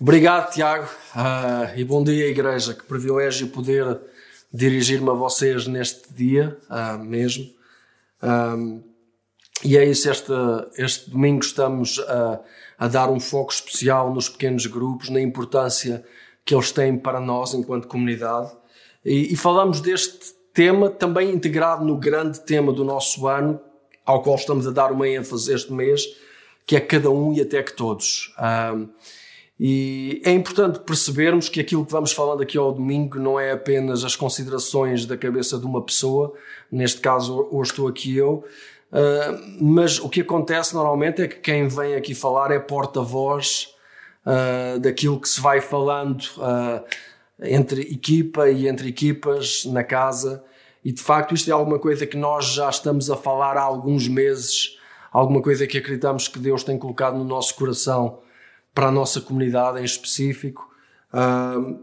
Obrigado, Tiago, uh, e bom dia, Igreja. Que privilégio poder dirigir-me a vocês neste dia uh, mesmo. Um, e é isso, este, este domingo estamos a, a dar um foco especial nos pequenos grupos, na importância que eles têm para nós enquanto comunidade. E, e falamos deste tema também integrado no grande tema do nosso ano, ao qual estamos a dar uma ênfase este mês, que é cada um e até que todos. Um, e é importante percebermos que aquilo que vamos falando aqui ao domingo não é apenas as considerações da cabeça de uma pessoa, neste caso hoje estou aqui eu, uh, mas o que acontece normalmente é que quem vem aqui falar é porta-voz uh, daquilo que se vai falando uh, entre equipa e entre equipas na casa. E de facto isto é alguma coisa que nós já estamos a falar há alguns meses, alguma coisa que acreditamos que Deus tem colocado no nosso coração para a nossa comunidade em específico uh,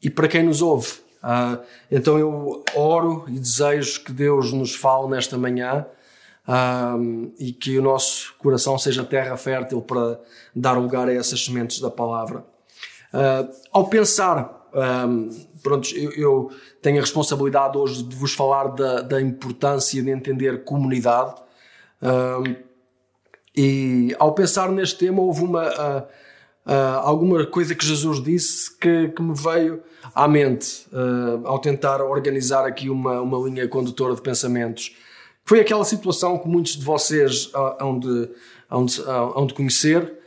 e para quem nos ouve. Uh, então eu oro e desejo que Deus nos fale nesta manhã uh, e que o nosso coração seja terra fértil para dar lugar a essas sementes da palavra. ao pensar, um, pronto, eu, eu, tenho a responsabilidade hoje de vos falar da, da importância de entender comunidade. e ao pensar neste tema, houve uma uh, alguma coisa que Jesus disse que, que me veio à mente uh, ao tentar organizar aqui uma, uma linha condutora de pensamentos. Foi aquela situação que muitos de vocês uh, hão, de, hão, de, hão de conhecer,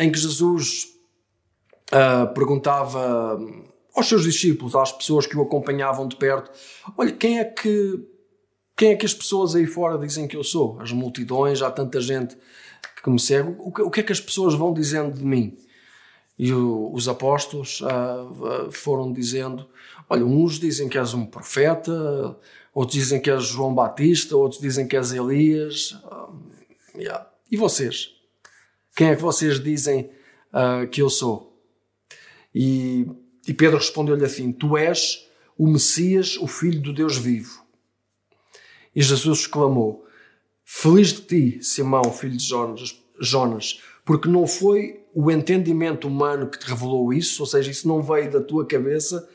em que Jesus perguntava aos seus discípulos, às pessoas que o acompanhavam de perto: Olha, quem é que quem é que as pessoas aí fora dizem que eu sou? As multidões, há tanta gente que me segue, o que, o que é que as pessoas vão dizendo de mim? E o, os apóstolos uh, foram dizendo: Olha, uns dizem que és um profeta, outros dizem que és João Batista, outros dizem que és Elias. Uh, yeah. E vocês? Quem é que vocês dizem que eu sou? E, e Pedro respondeu-lhe assim: Tu és o Messias, o Filho do Deus vivo. E Jesus exclamou: Feliz de ti, Simão, filho de Jonas, Jonas, porque não foi o entendimento humano que te revelou isso, ou seja, isso não veio da tua cabeça,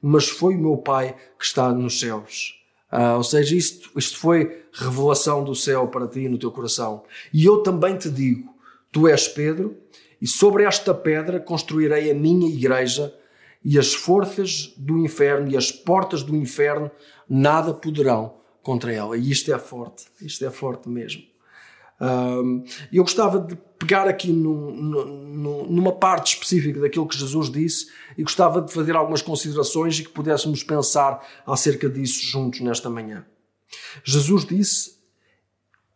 mas foi o meu Pai que está nos céus. Ah, ou seja, isto, isto foi revelação do céu para ti no teu coração. E eu também te digo: tu és Pedro, e sobre esta pedra construirei a minha igreja, e as forças do inferno e as portas do inferno nada poderão contra ela. E isto é forte, isto é forte mesmo. Um, eu gostava de pegar aqui numa parte específica daquilo que Jesus disse e gostava de fazer algumas considerações e que pudéssemos pensar acerca disso juntos nesta manhã. Jesus disse: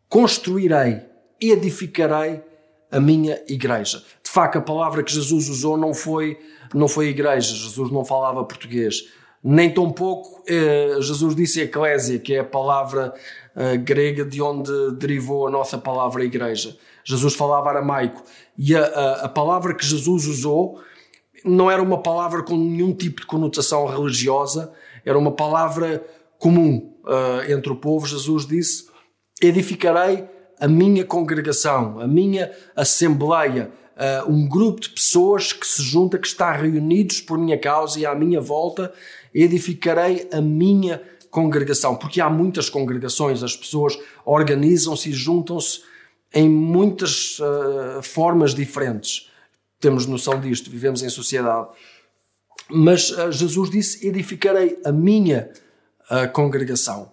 Construirei, edificarei a minha igreja. De facto, a palavra que Jesus usou não foi, não foi igreja, Jesus não falava português. Nem tão pouco eh, Jesus disse eclésia, que é a palavra eh, grega de onde derivou a nossa palavra igreja. Jesus falava aramaico. E a, a, a, palavra que Jesus usou não era uma palavra com nenhum tipo de conotação religiosa, era uma palavra comum uh, entre o povo. Jesus disse: Edificarei a minha congregação, a minha assembleia, uh, um grupo de pessoas que se junta, que está reunidos por minha causa e à minha volta edificarei a minha congregação, porque há muitas congregações, as pessoas organizam-se e juntam-se em muitas uh, formas diferentes. Temos noção disto, vivemos em sociedade. Mas uh, Jesus disse: Edificarei a minha congregação.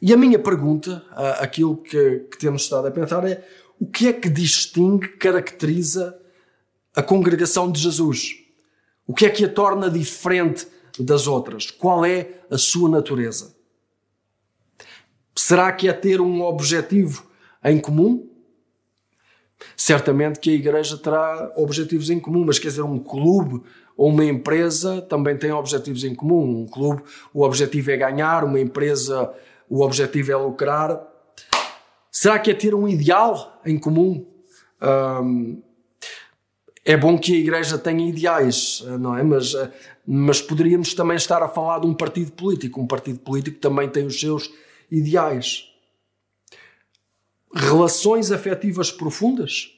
E a minha pergunta, aquilo que, que temos estado a pensar é: o que é que distingue, caracteriza a congregação de Jesus? O que é que a torna diferente das outras? Qual é a sua natureza? Será que é ter um objetivo em comum? Certamente que a igreja terá objetivos em comum, mas quer dizer, um clube ou uma empresa também tem objetivos em comum. Um clube, o objetivo é ganhar, uma empresa, o objetivo é lucrar. Será que é ter um ideal em comum? Um, é bom que a Igreja tenha ideais, eh, não é? Mas, eh, mas poderíamos também estar a falar de um partido político. Um partido político também tem os seus ideais. Relações afetivas profundas.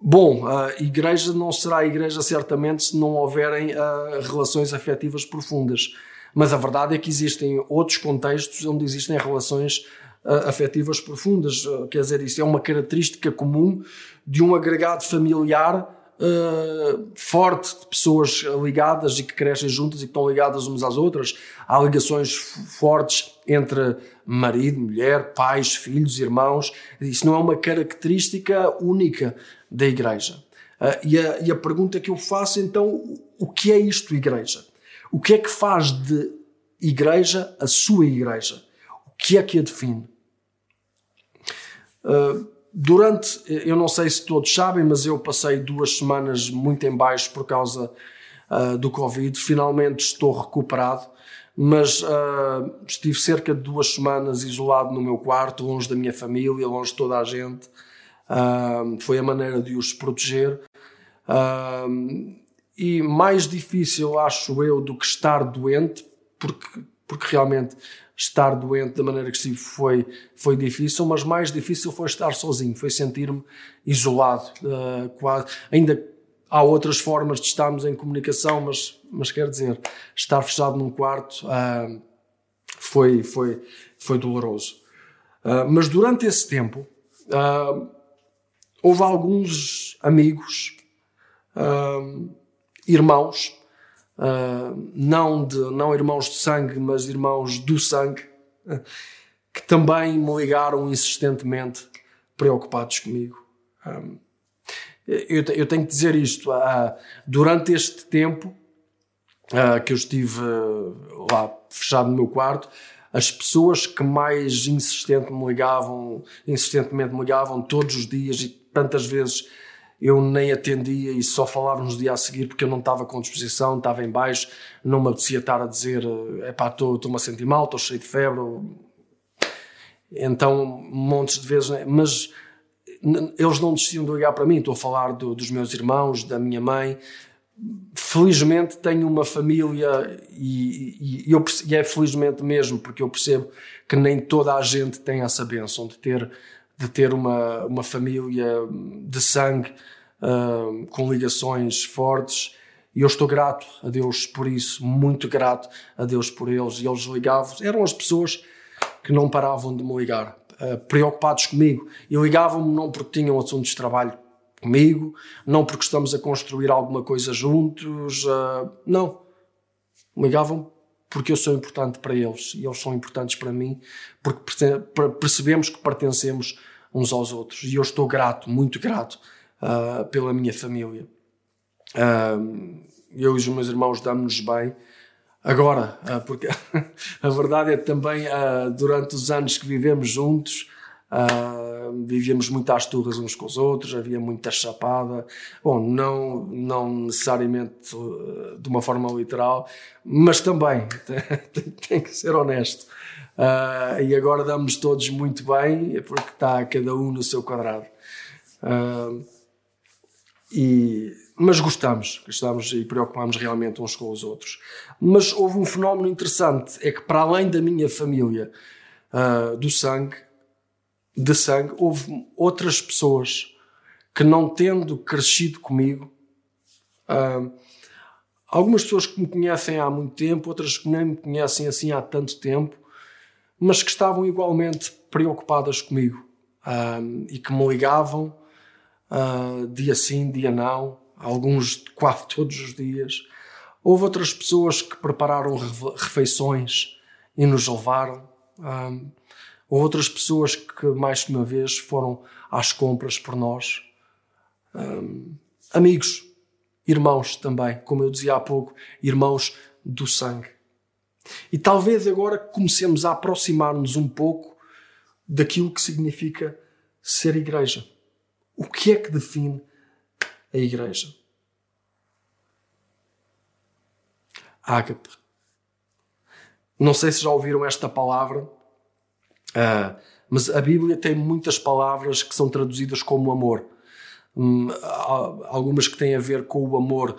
Bom, a igreja não será igreja certamente se não houverem uh, relações afetivas profundas. Mas a verdade é que existem outros contextos onde existem relações uh, afetivas profundas. Uh, quer dizer, isso é uma característica comum de um agregado familiar Uh, forte de pessoas ligadas e que crescem juntas e que estão ligadas umas às outras. Há ligações fortes entre marido, mulher, pais, filhos, irmãos. Isso não é uma característica única da igreja. Uh, e, a, e a pergunta que eu faço então, o que é isto, igreja? O que é que faz de igreja a sua igreja? O que é que a define? Uh, durante, eu não sei se todos sabem, mas eu passei duas semanas muito em baixo por causa uh, do Covid. Finalmente estou recuperado, mas uh, estive cerca de duas semanas isolado no meu quarto, longe da minha família, longe de toda a gente. Uh, foi a maneira de os proteger. E mais difícil, acho eu, do que estar doente, porque, porque realmente estar doente da maneira que estive foi, foi difícil, mas mais difícil foi estar sozinho, foi sentir-me isolado. Uh, quase. Ainda há outras formas de estarmos em comunicação, mas, mas quer dizer, estar fechado num quarto uh, foi, foi, foi doloroso. Uh, mas durante esse tempo, houve alguns amigos, irmãos, uh, não, de, não irmãos de sangue, mas irmãos do sangue, que também me ligaram insistentemente preocupados comigo. Um, eu, eu, tenho que dizer isto, uh, durante este tempo uh, que eu estive lá fechado no meu quarto, as pessoas que mais insistente me ligavam, insistentemente me ligavam todos os dias e tantas vezes eu nem atendia e só falávamos no dia a seguir porque eu não estava com disposição, estava em baixo, não me apetecia estar a dizer epá, estou-me a sentir mal, estou cheio de febre. Então, montes de vezes, né? mas eles não desistiam de ligar para mim. Estou a falar do, dos meus irmãos, da minha mãe. Felizmente tenho uma família e, e, eu, e é felizmente mesmo, porque eu percebo que nem toda a gente tem essa bênção de ter de ter uma, uma família de sangue uh, com ligações fortes. E eu estou grato a Deus por isso, muito grato a Deus por eles. E eles ligavam, eram as pessoas que não paravam de me ligar, uh, preocupados comigo. E ligavam-me não porque tinham assuntos de trabalho comigo, não porque estamos a construir alguma coisa juntos, uh, não. Ligavam porque eu sou importante para eles e eles são importantes para mim, porque percebemos que pertencemos uns aos outros. E eu estou grato, muito grato uh, pela minha família. Uh, eu e os meus irmãos damos-nos bem. Agora, uh, porque a verdade é que também durante os anos que vivemos juntos, Uh, vivíamos muito às turras uns com os outros, havia muita chapada. Bom, não, não necessariamente uh, de uma forma literal, mas também tem, tem que ser honesto. Uh, e agora damos todos muito bem, porque está cada um no seu quadrado. e, mas gostamos, gostamos e preocupamos realmente uns com os outros. Mas houve um fenómeno interessante: é que para além da minha família do sangue, de sangue, houve outras pessoas que, não tendo crescido comigo, uh, algumas pessoas que me conhecem há muito tempo, outras que nem me conhecem assim há tanto tempo, mas que estavam igualmente preocupadas comigo uh, e que me ligavam uh, dia sim, dia não, alguns quase todos os dias. Houve outras pessoas que prepararam refeições e nos levaram. Outras pessoas que, mais que uma vez, foram às compras por nós. Um, amigos, irmãos também, como eu dizia há pouco, irmãos do sangue. E talvez agora comecemos a aproximar-nos um pouco daquilo que significa ser igreja. O que é que define a igreja? Ágape. Não sei se já ouviram esta palavra, Uh, mas a Bíblia tem muitas palavras que são traduzidas como amor. Um, algumas que têm a ver com o amor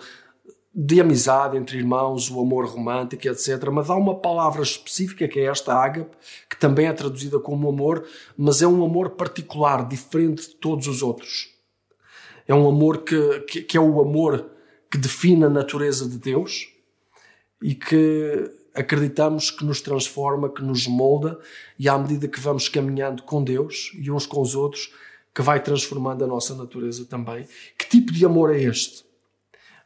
de amizade entre irmãos, o amor romântico, etc. Mas há uma palavra específica que é esta ágape, que também é traduzida como amor, mas é um amor particular, diferente de todos os outros. É um amor que, que, que é o amor que define a natureza de Deus e que acreditamos que nos transforma, que nos molda e à medida que vamos caminhando com Deus e uns com os outros, que vai transformando a nossa natureza também. Que tipo de amor é este?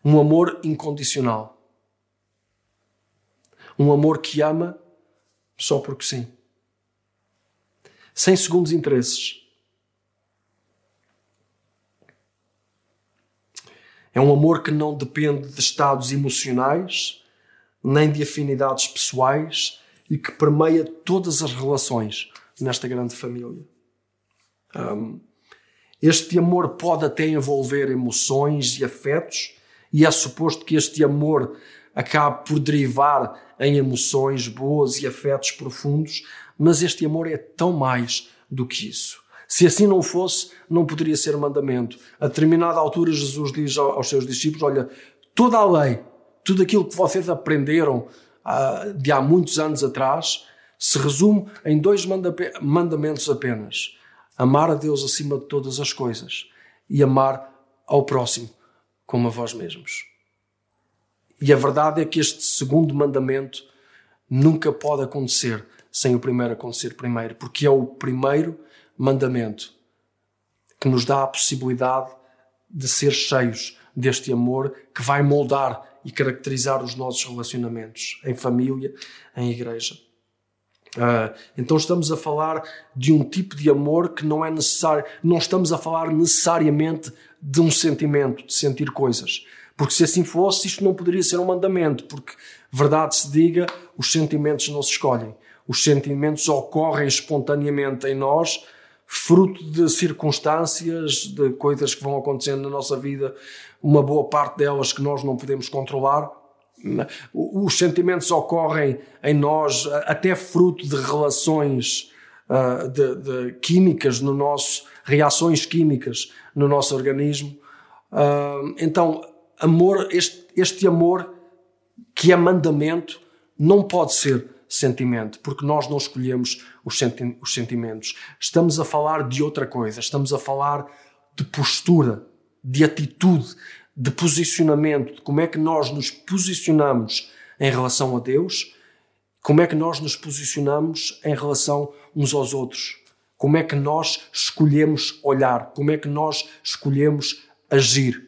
Um amor incondicional. Um amor que ama só porque sim. Sem segundos interesses. É um amor que não depende de estados emocionais, nem de afinidades pessoais e que permeia todas as relações nesta grande família. Um, este amor pode até envolver emoções e afetos, e é suposto que este amor acabe por derivar em emoções boas e afetos profundos, mas este amor é tão mais do que isso. Se assim não fosse, não poderia ser mandamento. A determinada altura, Jesus diz aos seus discípulos: Olha, toda a lei, tudo aquilo que vocês aprenderam uh, de há muitos anos atrás, se resume em dois mandamentos apenas: amar a Deus acima de todas as coisas e amar ao próximo como a vós mesmos. E a verdade é que este segundo mandamento nunca pode acontecer sem o primeiro acontecer primeiro, porque é o primeiro mandamento que nos dá a possibilidade de ser cheios deste amor que vai moldar e caracterizar os nossos relacionamentos em família, em igreja. Uh, então estamos a falar de um tipo de amor que não é necessário, não estamos a falar necessariamente de um sentimento, de sentir coisas. Porque se assim fosse, isto não poderia ser um mandamento, porque, verdade se diga, os sentimentos não se escolhem. Os sentimentos ocorrem espontaneamente em nós, fruto de circunstâncias, de coisas que vão acontecendo na nossa vida, uma boa parte delas que nós não podemos controlar. Os sentimentos ocorrem em nós até fruto de relações uh, de, de, químicas no nosso, reações químicas no nosso organismo. Uh, então, amor, este, este amor que é mandamento, não pode ser sentimento, porque nós não escolhemos os, senti os sentimentos. Estamos a falar de outra coisa, estamos a falar de postura, de atitude, de posicionamento, de como é que nós nos posicionamos em relação a Deus, como é que nós nos posicionamos em relação uns aos outros, como é que nós escolhemos olhar, como é que nós escolhemos agir.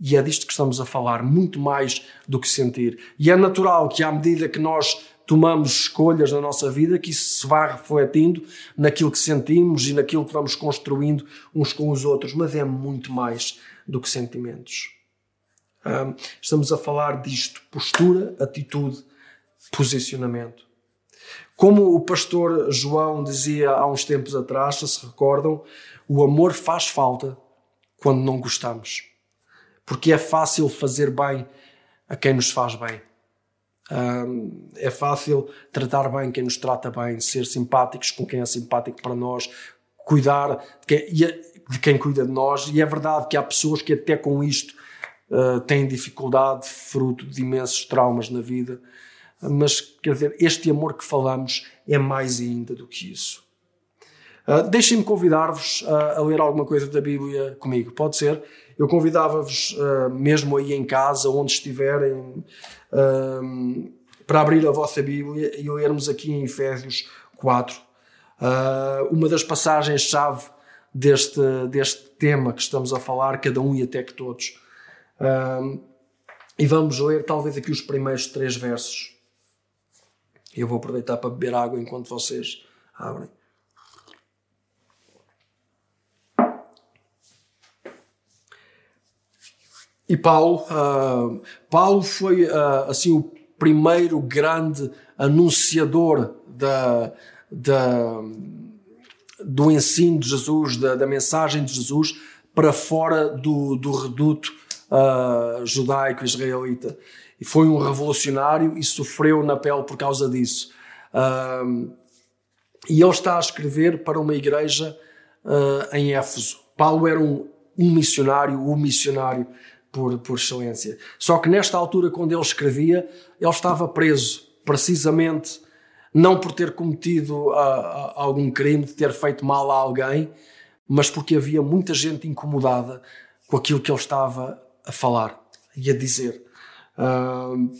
E é disto que estamos a falar, muito mais do que sentir. E é natural que, à medida que nós tomamos escolhas na nossa vida, que isso se vá refletindo naquilo que sentimos e naquilo que vamos construindo uns com os outros, mas é muito mais do que sentimentos. estamos a falar disto: postura, atitude, posicionamento. Como o pastor João dizia há uns tempos atrás, se recordam, o amor faz falta quando não gostamos porque é fácil fazer bem a quem nos faz bem. Um, é fácil tratar bem quem nos trata bem, ser simpáticos com quem é simpático para nós, cuidar de quem, de quem cuida de nós. E é verdade que há pessoas que, até com isto, uh, têm dificuldade, fruto de imensos traumas na vida. Mas, quer dizer, este amor que falamos é mais ainda do que isso. Uh, Deixem-me convidar-vos a, a ler alguma coisa da Bíblia comigo, pode ser? Eu convidava-vos, uh, mesmo aí em casa, onde estiverem, uh, para abrir a vossa Bíblia e lermos aqui em Efésios 4. Uh, ah, uma das passagens-chave deste, deste tema que estamos a falar, cada um e até que todos. e vamos ler talvez aqui os primeiros três versos. Eu vou aproveitar para beber água enquanto vocês abrem. E Paulo, uh, Paulo foi uh, assim o primeiro grande anunciador da, da, do ensino de Jesus, da, da mensagem de Jesus para fora do, do reduto uh, judaico israelita. E foi um revolucionário e sofreu na pele por causa disso. e ele está a escrever para uma igreja em Éfeso. Paulo era um, um missionário, o um missionário por, por excelência. Só que nesta altura, quando ele escrevia, ele estava preso, precisamente não por ter cometido a, a, algum crime, de ter feito mal a alguém, mas porque havia muita gente incomodada com aquilo que ele estava a falar e a dizer. Uh,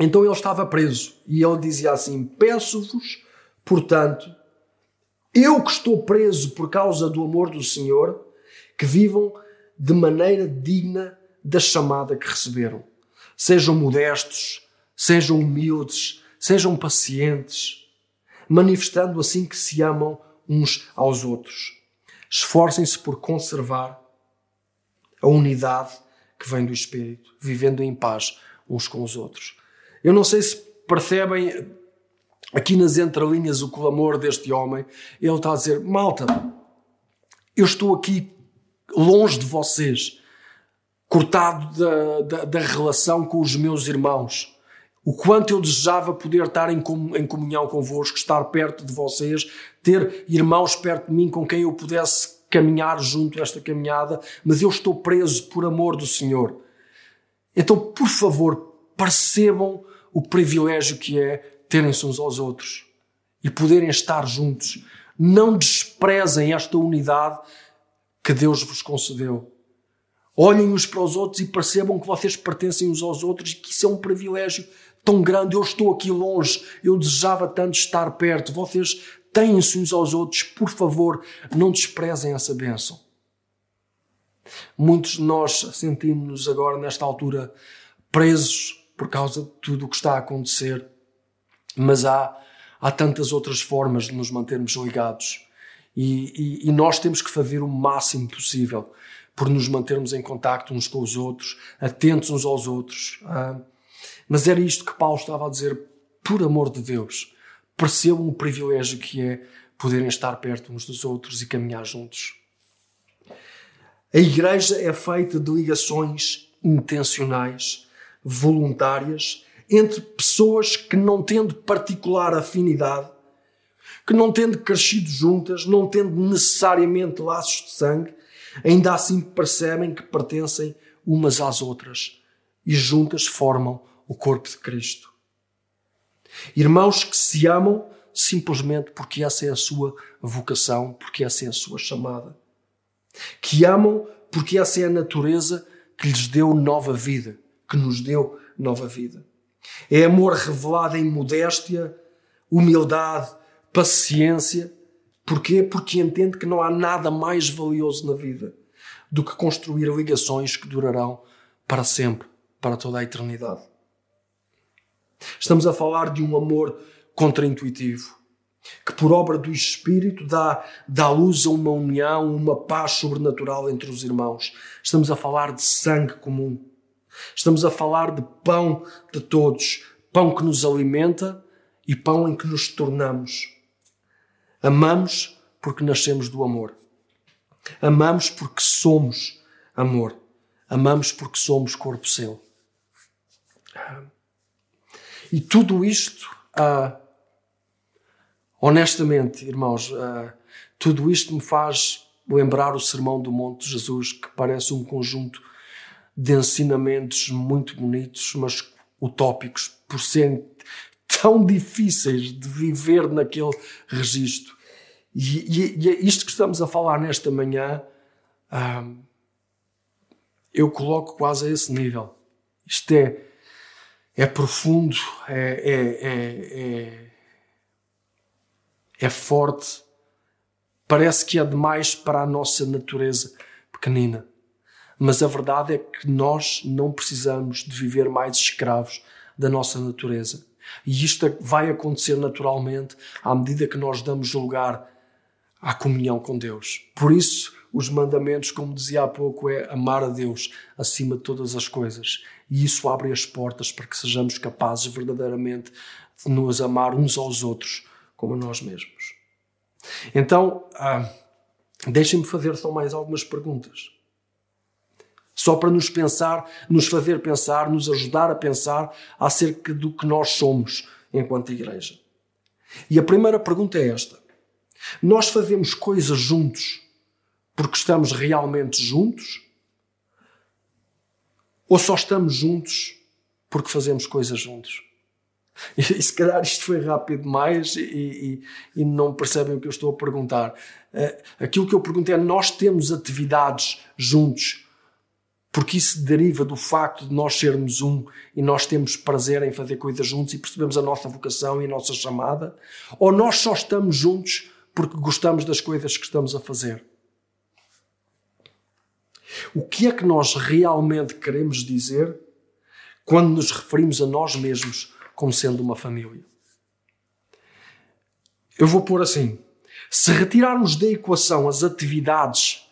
então ele estava preso e ele dizia assim: Peço-vos, portanto, eu que estou preso por causa do amor do Senhor, que vivam de maneira digna da chamada que receberam. Sejam modestos, sejam humildes, sejam pacientes, manifestando assim que se amam uns aos outros. Esforcem-se por conservar a unidade que vem do Espírito, vivendo em paz uns com os outros. Eu não sei se percebem aqui nas entrelinhas o clamor deste homem. Ele está a dizer: Malta, eu estou aqui longe de vocês, cortado da, da, da relação com os meus irmãos. O quanto eu desejava poder estar em, em comunhão convosco, estar perto de vocês, ter irmãos perto de mim com quem eu pudesse caminhar junto esta caminhada, mas eu estou preso por amor do Senhor. Então, por favor, percebam o privilégio que é terem-se uns aos outros e poderem estar juntos. Não desprezem esta unidade que Deus vos concedeu. Olhem uns para os outros e percebam que vocês pertencem uns aos outros e que isso é um privilégio tão grande. Eu estou aqui longe, eu desejava tanto estar perto. Vocês têm-se uns aos outros, por favor, não desprezem essa bênção. Muitos de nós sentimos-nos agora, nesta altura, presos por causa de tudo o que está a acontecer, mas há, há tantas outras formas de nos mantermos ligados. E, e, e, nós temos que fazer o máximo possível por nos mantermos em contacto uns com os outros, atentos uns aos outros. Ah, mas era isto que Paulo estava a dizer, por amor de Deus, percebam o privilégio que é poderem estar perto uns dos outros e caminhar juntos. A igreja é feita de ligações intencionais, voluntárias, entre pessoas que, não tendo particular afinidade, que não tendo crescido juntas, não tendo necessariamente laços de sangue, ainda assim percebem que pertencem umas às outras e juntas formam o corpo de Cristo. Irmãos que se amam simplesmente porque essa é a sua vocação, porque essa é a sua chamada. Que amam porque essa é a natureza que lhes deu nova vida, que nos deu nova vida. É amor revelado em modéstia, humildade, paciência. Porquê? Porque entende que não há nada mais valioso na vida do que construir ligações que durarão para sempre, para toda a eternidade. Estamos a falar de um amor contraintuitivo, que por obra do Espírito dá, dá luz a uma união, uma paz sobrenatural entre os irmãos. Estamos a falar de sangue comum. Estamos a falar de pão de todos, pão que nos alimenta e pão em que nos tornamos. Amamos porque nascemos do amor. Amamos porque somos amor. Amamos porque somos corpo seu. E tudo isto, ah, honestamente, irmãos, ah, tudo isto me faz lembrar o Sermão do Monte de Jesus, que parece um conjunto de ensinamentos muito bonitos, mas utópicos, por serem tão difíceis de viver naquele registro. E, e, e é isto que estamos a falar nesta manhã, ah, eu coloco quase a esse nível. Isto é, é profundo, é, é, é, é, é forte, parece que é demais para a nossa natureza pequenina. Mas a verdade é que nós não precisamos de viver mais escravos da nossa natureza. E isto vai acontecer naturalmente à medida que nós damos lugar à comunhão com Deus. Por isso, os mandamentos, como dizia há pouco, é amar a Deus acima de todas as coisas. E isso abre as portas para que sejamos capazes verdadeiramente de nos amar uns aos outros como a nós mesmos. Então, ah, deixem-me fazer só mais algumas perguntas só para nos pensar, nos fazer pensar, nos ajudar a pensar acerca do que nós somos enquanto igreja. E a primeira pergunta é esta: Nós fazemos coisas juntos porque estamos realmente juntos? Ou só estamos juntos porque fazemos coisas juntos? E se calhar isto foi rápido demais e, e, e não percebem o que eu estou a perguntar. Eh, aquilo que eu pergunto é: nós temos atividades juntos porque isso deriva do facto de nós sermos um e nós temos prazer em fazer coisas juntos e percebemos a nossa vocação e a nossa chamada, ou nós só estamos juntos porque gostamos das coisas que estamos a fazer. O que é que nós realmente queremos dizer quando nos referimos a nós mesmos como sendo uma família? Eu vou pôr assim: se retirarmos da equação as atividades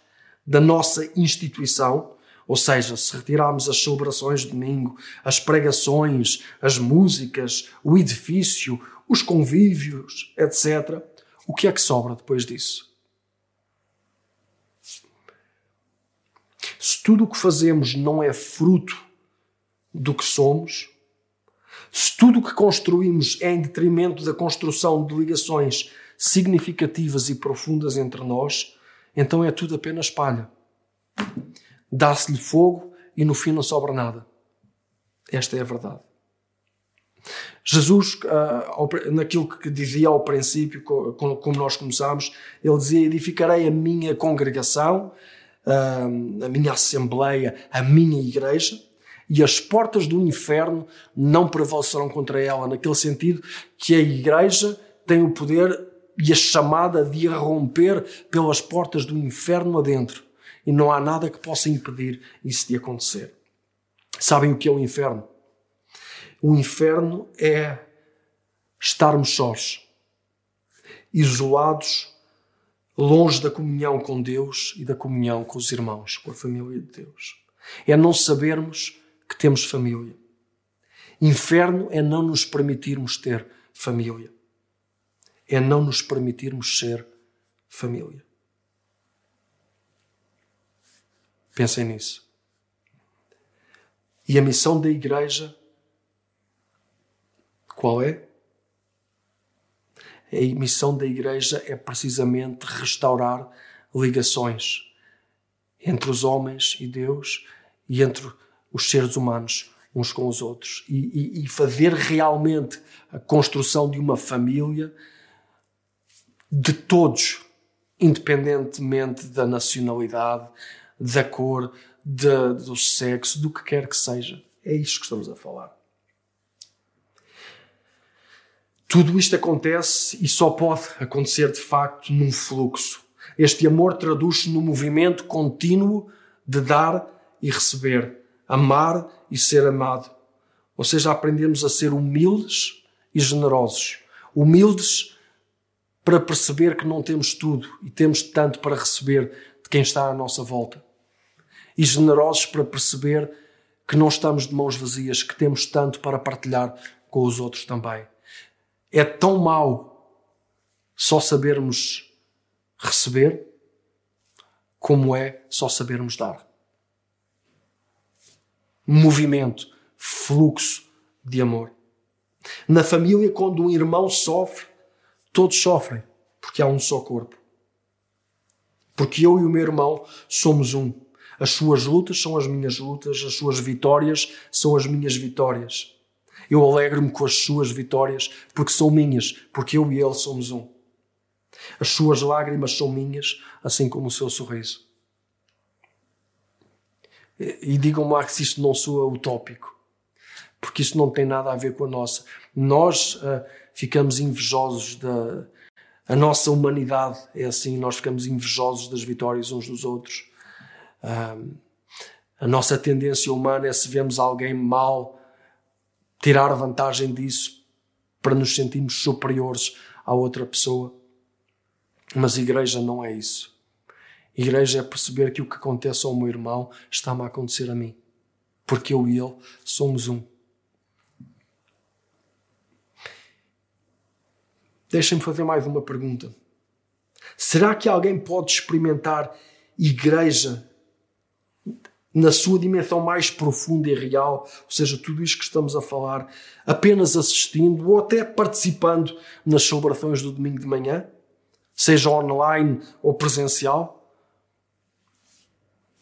da nossa instituição, ou seja, se retirarmos as celebrações de domingo, as pregações, as músicas, o edifício, os convívios, etc., o que é que sobra depois disso? Se tudo o que fazemos não é fruto do que somos, se tudo o que construímos é em detrimento da construção de ligações significativas e profundas entre nós, então é tudo apenas palha. Dá-se-lhe fogo e no fim não sobra nada. Esta é a verdade. Jesus, ah, naquilo que dizia ao princípio, como nós começámos, ele dizia: Edificarei a minha congregação, ah, a minha assembleia, a minha igreja, e as portas do inferno não prevalecerão contra ela, naquele sentido que a igreja tem o poder e a chamada de irromper pelas portas do inferno adentro. E não há nada que possa impedir isso de acontecer. Sabem o que é o inferno? O inferno é estarmos sós, isolados, longe da comunhão com Deus e da comunhão com os irmãos, com a família de Deus. É não sabermos que temos família. Inferno é não nos permitirmos ter família. É não nos permitirmos ser família. Pensem nisso. E a missão da igreja qual é? A missão da igreja é precisamente restaurar ligações entre os homens e Deus e entre os seres humanos uns com os outros e, e, e fazer realmente a construção de uma família de todos, independentemente da nacionalidade, da cor, de, do sexo, do que quer que seja. É isto que estamos a falar. Tudo isto acontece e só pode acontecer de facto num fluxo. Este amor traduz-se no movimento contínuo de dar e receber, amar e ser amado. Ou seja, aprendemos a ser humildes e generosos. Humildes para perceber que não temos tudo e temos tanto para receber de quem está à nossa volta. E generosos para perceber que não estamos de mãos vazias, que temos tanto para partilhar com os outros também. É tão mau só sabermos receber como é só sabermos dar. Movimento, fluxo de amor. Na família, quando um irmão sofre, todos sofrem, porque há um só corpo. Porque eu e o meu irmão somos um. As suas lutas são as minhas lutas, as suas vitórias são as minhas vitórias. Eu alegro-me com as suas vitórias, porque são minhas, porque eu e ele somos um. As suas lágrimas são minhas, assim como o seu sorriso. E digam-me lá se isto não soa utópico, porque isto não tem nada a ver com a nossa. Nós uh, ficamos invejosos da. A nossa humanidade é assim, nós ficamos invejosos das vitórias uns dos outros. A nossa tendência humana é se vemos alguém mal tirar vantagem disso para nos sentirmos superiores à outra pessoa. Mas igreja não é isso. Igreja é perceber que o que acontece ao meu irmão está-me a acontecer a mim. Porque eu e ele somos um. Deixem-me fazer mais uma pergunta. Será que alguém pode experimentar igreja na sua dimensão mais profunda e real, ou seja, tudo isto que estamos a falar, apenas assistindo ou até participando nas celebrações do domingo de manhã, seja online ou presencial?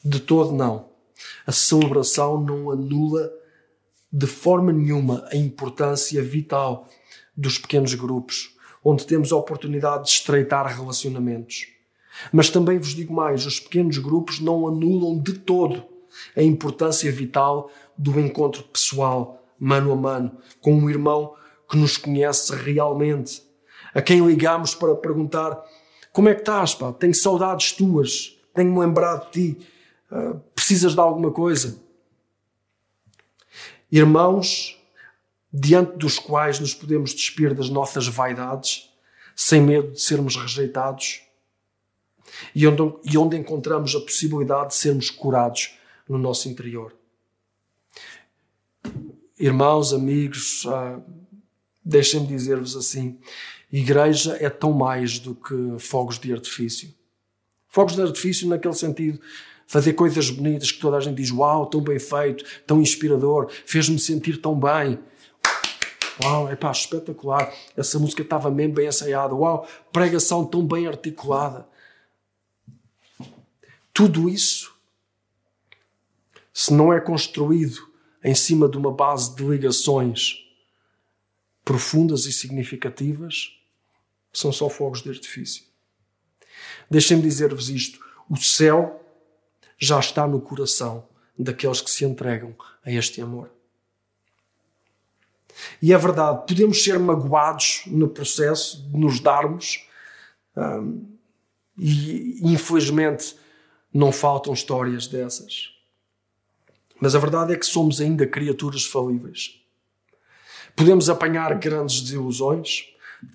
De todo, não. A celebração não anula de forma nenhuma a importância vital dos pequenos grupos, onde temos a oportunidade de estreitar relacionamentos. Mas também vos digo mais: os pequenos grupos não anulam de todo a importância vital do encontro pessoal, mano a mano, com um irmão que nos conhece realmente, a quem ligamos para perguntar como é que estás, pá? Tenho saudades tuas, tenho-me lembrado de ti, uh, precisas de alguma coisa? Irmãos, diante dos quais nos podemos despir das nossas vaidades, sem medo de sermos rejeitados, e onde, e onde encontramos a possibilidade de sermos curados no nosso interior. Irmãos, amigos, ah, deixem-me dizer-vos assim: igreja é tão mais do que fogos de artifício. Fogos de artifício, naquele sentido, fazer coisas bonitas que toda a gente diz: Uau, tão bem feito, tão inspirador, fez-me sentir tão bem. Uau, é pá, espetacular. Essa música estava mesmo bem ensaiada. Uau, pregação tão bem articulada. Tudo isso, se não é construído em cima de uma base de ligações profundas e significativas, são só fogos de artifício. Deixem-me dizer-vos isto: o céu já está no coração daqueles que se entregam a este amor. E é verdade, podemos ser magoados no processo de nos darmos, hum, e infelizmente não faltam histórias dessas. Mas a verdade é que somos ainda criaturas falíveis. Podemos apanhar grandes desilusões,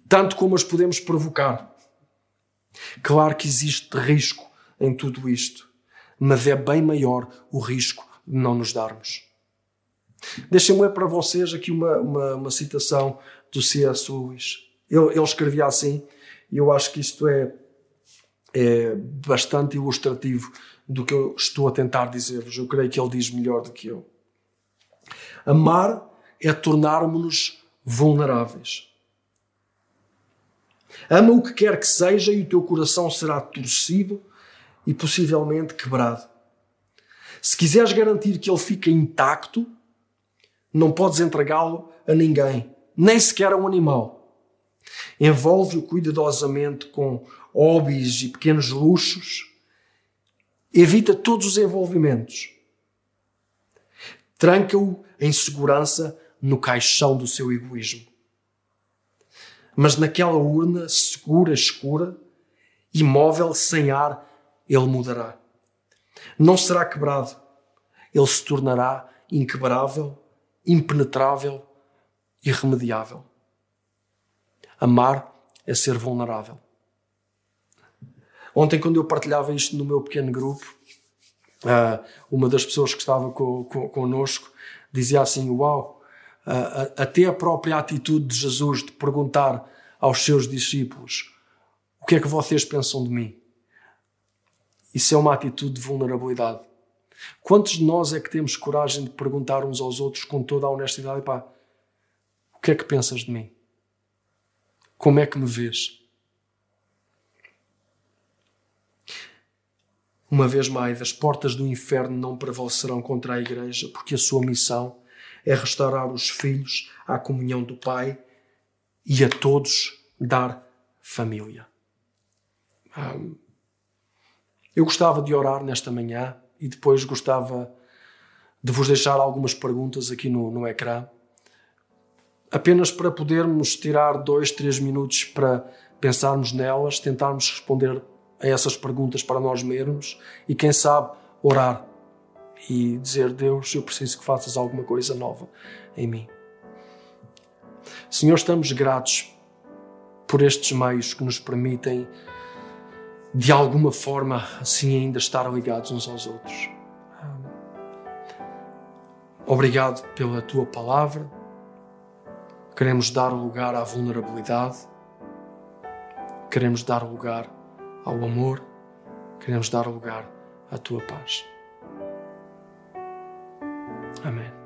tanto como as podemos provocar. Claro que existe risco em tudo isto, mas é bem maior o risco de não nos darmos. Deixem-me ler para vocês aqui uma, uma, uma citação do C.S. Lewis. Ele, ele escrevia assim, e eu acho que isto é, é bastante ilustrativo do que eu estou a tentar dizer-vos. Eu creio que ele diz melhor do que eu. Amar é tornarmos-nos vulneráveis. Ama o que quer que seja e o teu coração será torcido e possivelmente quebrado. Se quiseres garantir que ele fica intacto, não podes entregá-lo a ninguém, nem sequer a um animal. Envolve-o cuidadosamente com hobbies e pequenos luxos Evita todos os envolvimentos. Tranca-o em segurança no caixão do seu egoísmo. Mas naquela urna segura, escura, imóvel, sem ar, ele mudará. Não será quebrado. Ele se tornará inquebrável, impenetrável, irremediável. Amar é ser vulnerável. Ontem, quando eu partilhava isto no meu pequeno grupo, uh, uma das pessoas que estava co, co, connosco dizia assim: Uau, uh, até a própria atitude de Jesus de perguntar aos seus discípulos: O que é que vocês pensam de mim? Isso é uma atitude de vulnerabilidade. Quantos de nós é que temos coragem de perguntar uns aos outros com toda a honestidade: pá, o que é que pensas de mim? Como é que me vês? Uma vez mais, as portas do inferno não prevalecerão contra a Igreja, porque a sua missão é restaurar os filhos à comunhão do Pai e a todos dar família. Eu gostava de orar nesta manhã e depois gostava de vos deixar algumas perguntas aqui no, no ecrã, apenas para podermos tirar dois, três minutos para pensarmos nelas, tentarmos responder a essas perguntas para nós mesmos e, quem sabe, orar e dizer: Deus, eu preciso que faças alguma coisa nova em mim. Senhor, estamos gratos por estes meios que nos permitem, de alguma forma, assim ainda estar ligados uns aos outros. Obrigado pela tua palavra. Queremos dar lugar à vulnerabilidade. Queremos dar lugar ao amor, queremos dar lugar à tua paz. Amém.